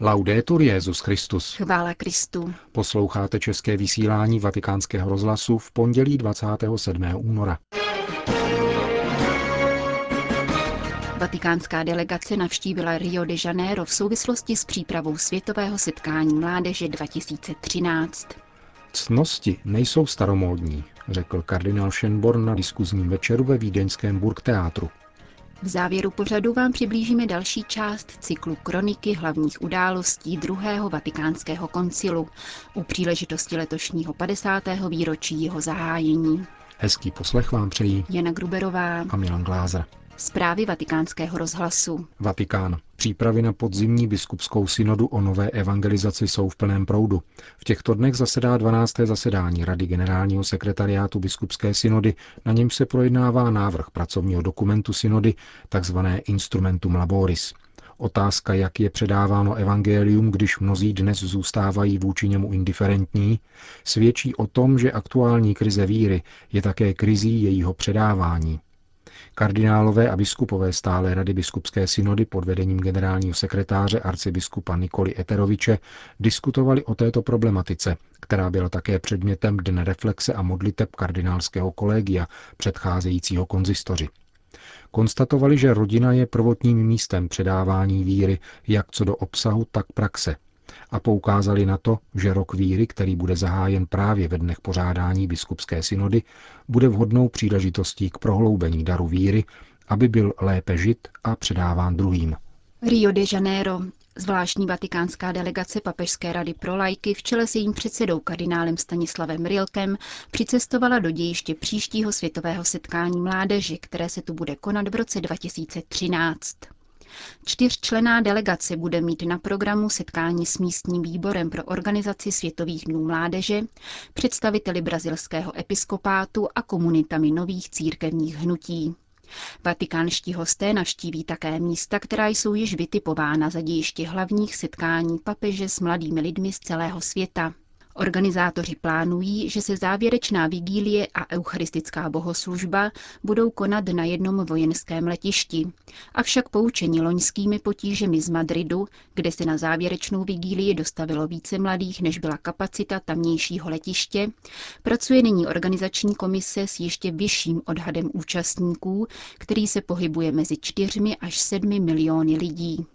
Laudetur Jezus Christus. Chvála Kristu. Posloucháte české vysílání Vatikánského rozhlasu v pondělí 27. února. Vatikánská delegace navštívila Rio de Janeiro v souvislosti s přípravou Světového setkání mládeže 2013. Ctnosti nejsou staromódní, řekl kardinál Schönborn na diskuzním večeru ve vídeňském Burgteátru. V závěru pořadu vám přiblížíme další část cyklu kroniky hlavních událostí druhého vatikánského koncilu u příležitosti letošního 50. výročí jeho zahájení. Hezký poslech vám přejí Jana Gruberová a Milan Glázer. Zprávy vatikánského rozhlasu. Vatikán. Přípravy na podzimní biskupskou synodu o nové evangelizaci jsou v plném proudu. V těchto dnech zasedá 12. zasedání Rady generálního sekretariátu biskupské synody, na něm se projednává návrh pracovního dokumentu synody, takzvané Instrumentum Laboris. Otázka, jak je předáváno evangelium, když mnozí dnes zůstávají vůči němu indiferentní, svědčí o tom, že aktuální krize víry je také krizí jejího předávání. Kardinálové a biskupové stále rady biskupské synody pod vedením generálního sekretáře arcibiskupa Nikoli Eteroviče diskutovali o této problematice, která byla také předmětem dne reflexe a modliteb kardinálského kolegia předcházejícího konzistoři. Konstatovali, že rodina je prvotním místem předávání víry jak co do obsahu, tak praxe a poukázali na to, že rok víry, který bude zahájen právě ve dnech pořádání biskupské synody, bude vhodnou příležitostí k prohloubení daru víry, aby byl lépe žit a předáván druhým. Rio de Janeiro. Zvláštní vatikánská delegace Papežské rady pro lajky v čele s jejím předsedou kardinálem Stanislavem Rilkem přicestovala do dějiště příštího světového setkání mládeže, které se tu bude konat v roce 2013. Čtyřčlená delegace bude mít na programu setkání s místním výborem pro organizaci Světových dnů mládeže, představiteli brazilského episkopátu a komunitami nových církevních hnutí. Vatikánští hosté navštíví také místa, která jsou již vytipována za dějiště hlavních setkání papeže s mladými lidmi z celého světa. Organizátoři plánují, že se závěrečná vigílie a eucharistická bohoslužba budou konat na jednom vojenském letišti. Avšak poučení loňskými potížemi z Madridu, kde se na závěrečnou vigílii dostavilo více mladých, než byla kapacita tamnějšího letiště, pracuje nyní organizační komise s ještě vyšším odhadem účastníků, který se pohybuje mezi 4 až 7 miliony lidí.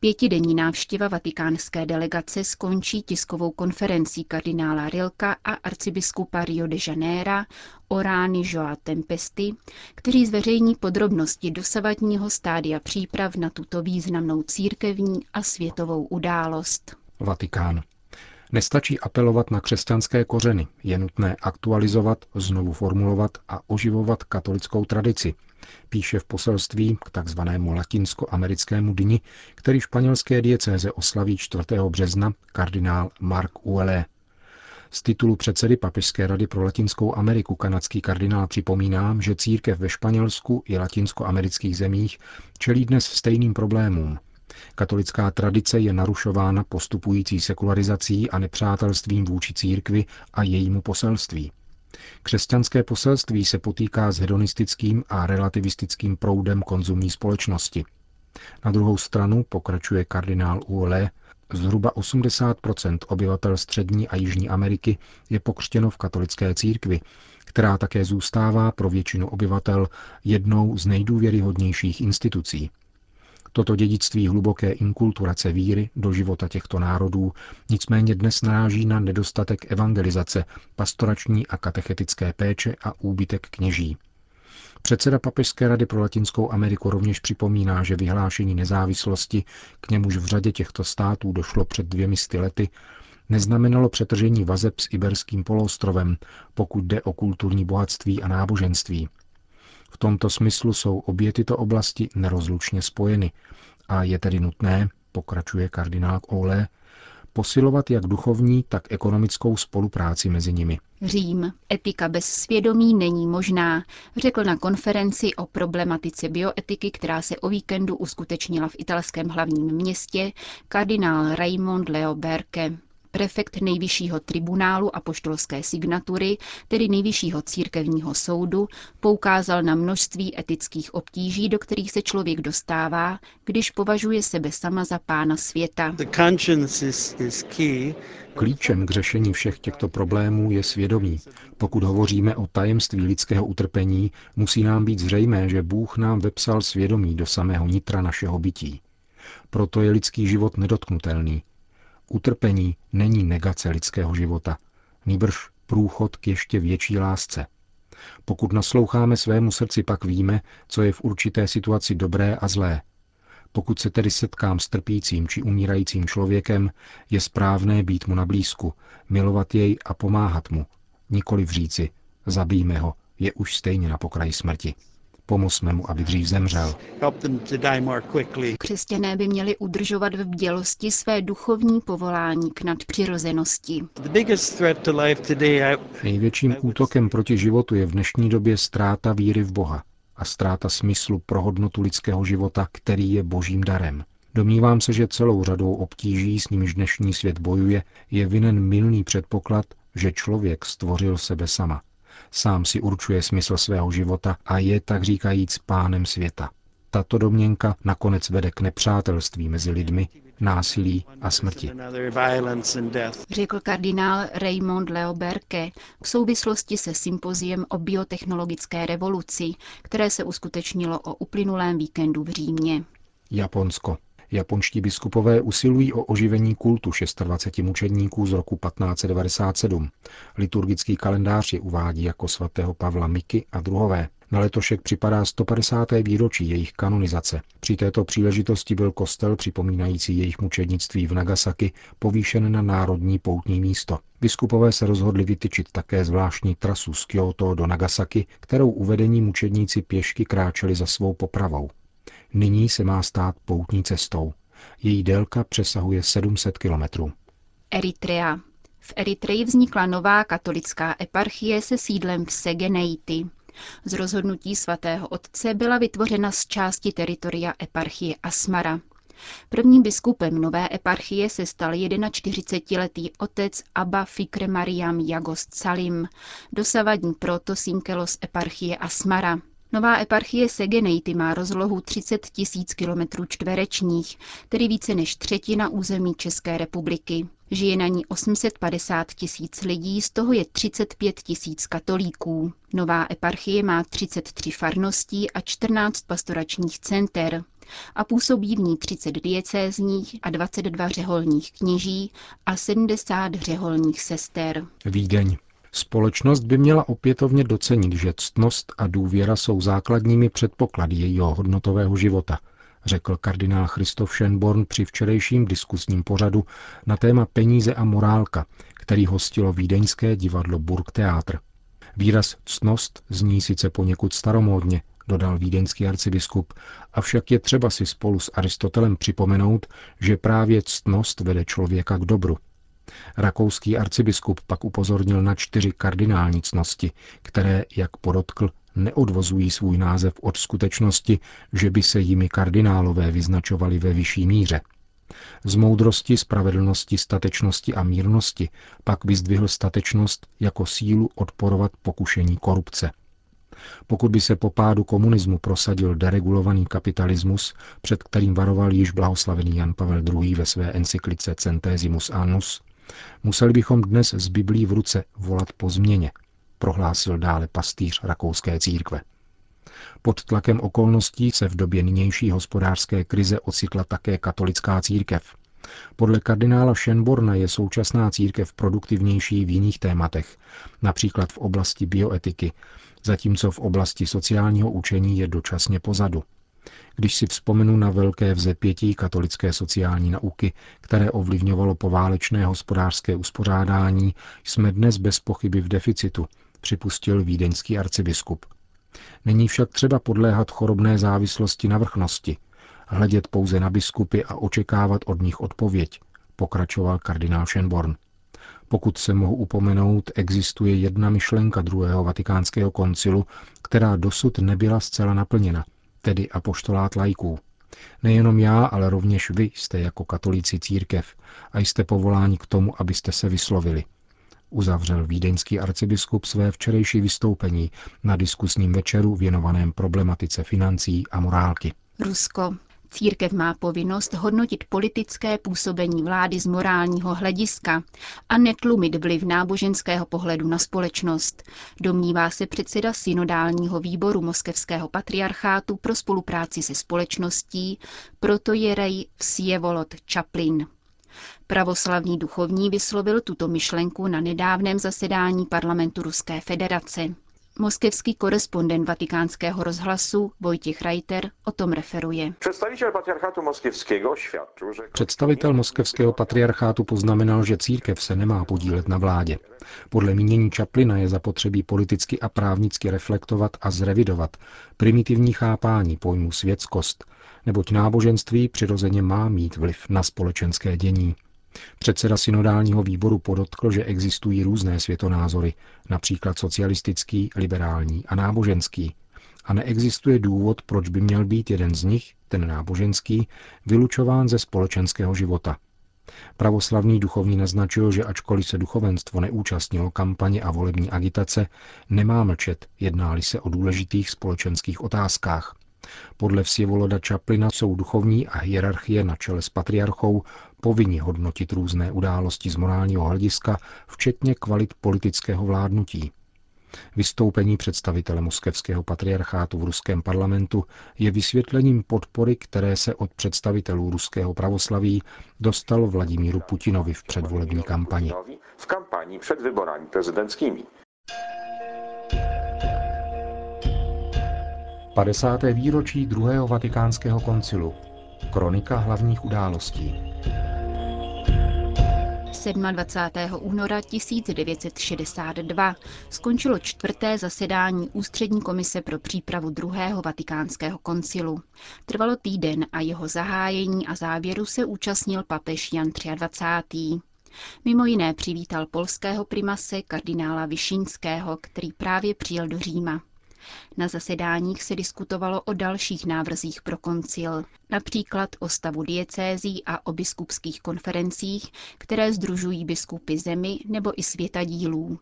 Pětidenní návštěva vatikánské delegace skončí tiskovou konferencí kardinála Rilka a arcibiskupa Rio de Janeiro Orány Joa Tempesty, kteří zveřejní podrobnosti dosavadního stádia příprav na tuto významnou církevní a světovou událost. Vatikán. Nestačí apelovat na křesťanské kořeny, je nutné aktualizovat, znovu formulovat a oživovat katolickou tradici, píše v poselství k takzvanému latinsko-americkému dni, který španělské diecéze oslaví 4. března kardinál Mark Uele. Z titulu předsedy Papežské rady pro Latinskou Ameriku kanadský kardinál připomíná, že církev ve Španělsku i latinskoamerických zemích čelí dnes stejným problémům. Katolická tradice je narušována postupující sekularizací a nepřátelstvím vůči církvi a jejímu poselství. Křesťanské poselství se potýká s hedonistickým a relativistickým proudem konzumní společnosti. Na druhou stranu, pokračuje kardinál Uole, zhruba 80% obyvatel Střední a Jižní Ameriky je pokřtěno v katolické církvi, která také zůstává pro většinu obyvatel jednou z nejdůvěryhodnějších institucí. Toto dědictví hluboké inkulturace víry do života těchto národů nicméně dnes naráží na nedostatek evangelizace, pastorační a katechetické péče a úbytek kněží. Předseda Papežské rady pro Latinskou Ameriku rovněž připomíná, že vyhlášení nezávislosti, k němuž v řadě těchto států došlo před dvěmi sty lety, neznamenalo přetržení vazeb s Iberským poloostrovem, pokud jde o kulturní bohatství a náboženství. V tomto smyslu jsou obě tyto oblasti nerozlučně spojeny a je tedy nutné, pokračuje kardinál Ole, posilovat jak duchovní, tak ekonomickou spolupráci mezi nimi. Řím. Etika bez svědomí není možná, řekl na konferenci o problematice bioetiky, která se o víkendu uskutečnila v italském hlavním městě kardinál Raymond Leo Berke. Prefekt nejvyššího tribunálu a poštolské signatury, tedy nejvyššího církevního soudu, poukázal na množství etických obtíží, do kterých se člověk dostává, když považuje sebe sama za pána světa. Klíčem k řešení všech těchto problémů je svědomí. Pokud hovoříme o tajemství lidského utrpení, musí nám být zřejmé, že Bůh nám vepsal svědomí do samého nitra našeho bytí. Proto je lidský život nedotknutelný. Utrpení není negace lidského života, nýbrž průchod k ještě větší lásce. Pokud nasloucháme svému srdci, pak víme, co je v určité situaci dobré a zlé. Pokud se tedy setkám s trpícím či umírajícím člověkem, je správné být mu na blízku, milovat jej a pomáhat mu. Nikoli v říci, zabijme ho, je už stejně na pokraji smrti. Pomozme mu, aby dřív zemřel. Křesťané by měli udržovat v bdělosti své duchovní povolání k nadpřirozenosti. Největším útokem proti životu je v dnešní době ztráta víry v Boha a ztráta smyslu pro hodnotu lidského života, který je božím darem. Domnívám se, že celou řadou obtíží, s nimiž dnešní svět bojuje, je vinen milný předpoklad, že člověk stvořil sebe sama. Sám si určuje smysl svého života a je, tak říkajíc, pánem světa. Tato domněnka nakonec vede k nepřátelství mezi lidmi, násilí a smrti. Řekl kardinál Raymond Leo Berke v souvislosti se sympoziem o biotechnologické revoluci, které se uskutečnilo o uplynulém víkendu v Římě. Japonsko. Japonští biskupové usilují o oživení kultu 26 mučedníků z roku 1597. Liturgický kalendář je uvádí jako svatého Pavla Miky a druhové. Na letošek připadá 150. výročí jejich kanonizace. Při této příležitosti byl kostel připomínající jejich mučednictví v Nagasaki povýšen na národní poutní místo. Biskupové se rozhodli vytyčit také zvláštní trasu z Kyoto do Nagasaki, kterou uvedení mučedníci pěšky kráčeli za svou popravou. Nyní se má stát poutní cestou. Její délka přesahuje 700 kilometrů. Eritrea. V Eritreji vznikla nová katolická eparchie se sídlem v Segeneiti. Z rozhodnutí svatého otce byla vytvořena z části teritoria eparchie Asmara. Prvním biskupem nové eparchie se stal 41-letý otec Abba Fikre Mariam Jagost Salim, dosavadní protosynkelos eparchie Asmara. Nová eparchie Segeneity má rozlohu 30 tisíc kilometrů čtverečních, tedy více než třetina území České republiky. Žije na ní 850 tisíc lidí, z toho je 35 tisíc katolíků. Nová eparchie má 33 farností a 14 pastoračních center a působí v ní 30 diecézních a 22 řeholních kněží a 70 řeholních sester. Vídeň. Společnost by měla opětovně docenit, že ctnost a důvěra jsou základními předpoklady jejího hodnotového života, řekl kardinál Christoph Schönborn při včerejším diskusním pořadu na téma peníze a morálka, který hostilo vídeňské divadlo Burgtheater. Výraz ctnost zní sice poněkud staromódně, dodal vídeňský arcibiskup, avšak je třeba si spolu s Aristotelem připomenout, že právě ctnost vede člověka k dobru – Rakouský arcibiskup pak upozornil na čtyři kardinální cnosti, které, jak podotkl, neodvozují svůj název od skutečnosti, že by se jimi kardinálové vyznačovali ve vyšší míře. Z moudrosti, spravedlnosti, statečnosti a mírnosti pak vyzdvihl statečnost jako sílu odporovat pokušení korupce. Pokud by se po pádu komunismu prosadil deregulovaný kapitalismus, před kterým varoval již blahoslavený Jan Pavel II. ve své encyklice Centesimus Annus, Museli bychom dnes z Biblí v ruce volat po změně, prohlásil dále pastýř rakouské církve. Pod tlakem okolností se v době nynější hospodářské krize ocitla také katolická církev. Podle kardinála Schönborna je současná církev produktivnější v jiných tématech, například v oblasti bioetiky, zatímco v oblasti sociálního učení je dočasně pozadu. Když si vzpomenu na velké vzepětí katolické sociální nauky, které ovlivňovalo poválečné hospodářské uspořádání, jsme dnes bez pochyby v deficitu, připustil vídeňský arcibiskup. Není však třeba podléhat chorobné závislosti na vrchnosti, hledět pouze na biskupy a očekávat od nich odpověď, pokračoval kardinál Schönborn. Pokud se mohu upomenout, existuje jedna myšlenka druhého vatikánského koncilu, která dosud nebyla zcela naplněna – tedy apoštolát lajků. Nejenom já, ale rovněž vy jste jako katolíci církev a jste povoláni k tomu, abyste se vyslovili. Uzavřel vídeňský arcibiskup své včerejší vystoupení na diskusním večeru věnovaném problematice financí a morálky. Rusko. Církev má povinnost hodnotit politické působení vlády z morálního hlediska a netlumit vliv náboženského pohledu na společnost, domnívá se předseda synodálního výboru Moskevského patriarchátu pro spolupráci se společností, proto je rej Vsjevolod Čaplin. Pravoslavný duchovní vyslovil tuto myšlenku na nedávném zasedání parlamentu Ruské federace. Moskevský korespondent vatikánského rozhlasu Vojtěch Reiter o tom referuje. Představitel moskevského patriarchátu poznamenal, že církev se nemá podílet na vládě. Podle mínění Čaplina je zapotřebí politicky a právnicky reflektovat a zrevidovat primitivní chápání pojmu světskost, neboť náboženství přirozeně má mít vliv na společenské dění. Předseda synodálního výboru podotkl, že existují různé světonázory, například socialistický, liberální a náboženský, a neexistuje důvod, proč by měl být jeden z nich, ten náboženský, vylučován ze společenského života. Pravoslavný duchovní naznačil, že ačkoliv se duchovenstvo neúčastnilo kampaně a volební agitace, nemá mlčet, jednáli se o důležitých společenských otázkách. Podle Vsjevoloda Čaplina jsou duchovní a hierarchie na čele s patriarchou povinni hodnotit různé události z morálního hlediska, včetně kvalit politického vládnutí. Vystoupení představitele moskevského patriarchátu v ruském parlamentu je vysvětlením podpory, které se od představitelů ruského pravoslaví dostalo Vladimíru Putinovi v předvolební kampani. V kampani před vyborami prezidentskými. 50. výročí druhého vatikánského koncilu. Kronika hlavních událostí. 27. února 1962 skončilo čtvrté zasedání Ústřední komise pro přípravu druhého vatikánského koncilu. Trvalo týden a jeho zahájení a závěru se účastnil papež Jan 23. Mimo jiné přivítal polského primase kardinála Višínského, který právě přijel do Říma. Na zasedáních se diskutovalo o dalších návrzích pro koncil, například o stavu diecézí a o biskupských konferencích, které združují biskupy zemi nebo i světa dílů.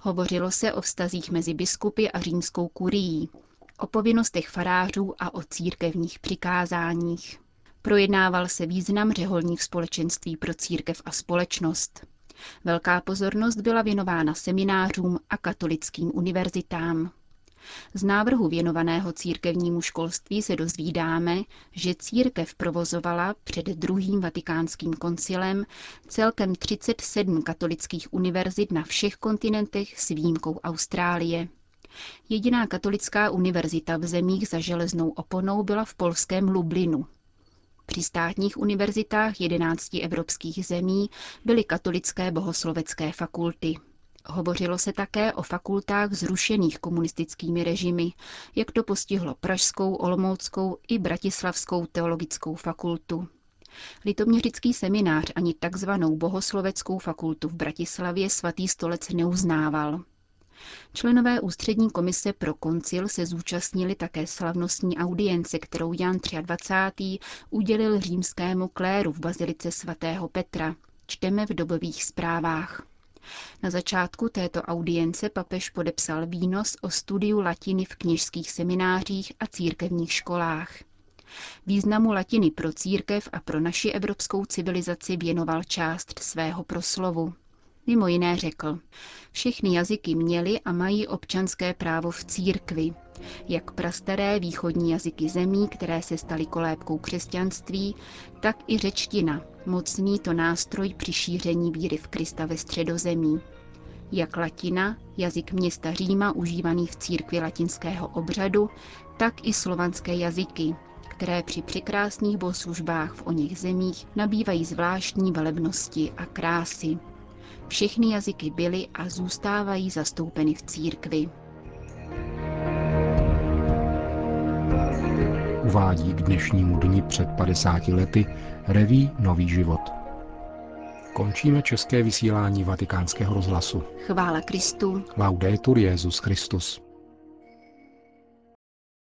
Hovořilo se o vztazích mezi biskupy a římskou kurií, o povinnostech farářů a o církevních přikázáních. Projednával se význam řeholních společenství pro církev a společnost. Velká pozornost byla věnována seminářům a katolickým univerzitám. Z návrhu věnovaného církevnímu školství se dozvídáme, že církev provozovala před druhým vatikánským koncilem celkem 37 katolických univerzit na všech kontinentech s výjimkou Austrálie. Jediná katolická univerzita v zemích za železnou oponou byla v polském Lublinu. Při státních univerzitách 11 evropských zemí byly katolické bohoslovecké fakulty. Hovořilo se také o fakultách zrušených komunistickými režimy, jak to postihlo Pražskou, Olomouckou i Bratislavskou teologickou fakultu. Litoměřický seminář ani takzvanou bohosloveckou fakultu v Bratislavě svatý stolec neuznával. Členové ústřední komise pro koncil se zúčastnili také slavnostní audience, kterou Jan 23. udělil římskému kléru v bazilice svatého Petra. Čteme v dobových zprávách. Na začátku této audience papež podepsal výnos o studiu latiny v kněžských seminářích a církevních školách. Významu latiny pro církev a pro naši evropskou civilizaci věnoval část svého proslovu. Mimo jiné řekl, všechny jazyky měly a mají občanské právo v církvi, jak prastaré východní jazyky zemí, které se staly kolébkou křesťanství, tak i řečtina, mocný to nástroj při šíření víry v Krista ve středozemí. Jak latina, jazyk města Říma užívaný v církvi latinského obřadu, tak i slovanské jazyky, které při překrásných bohoslužbách v oněch zemích nabývají zvláštní velebnosti a krásy. Všechny jazyky byly a zůstávají zastoupeny v církvi. Uvádí k dnešnímu dni před 50 lety reví Nový život. Končíme české vysílání vatikánského rozhlasu. Chvála Kristu. Laudetur Jezus Christus.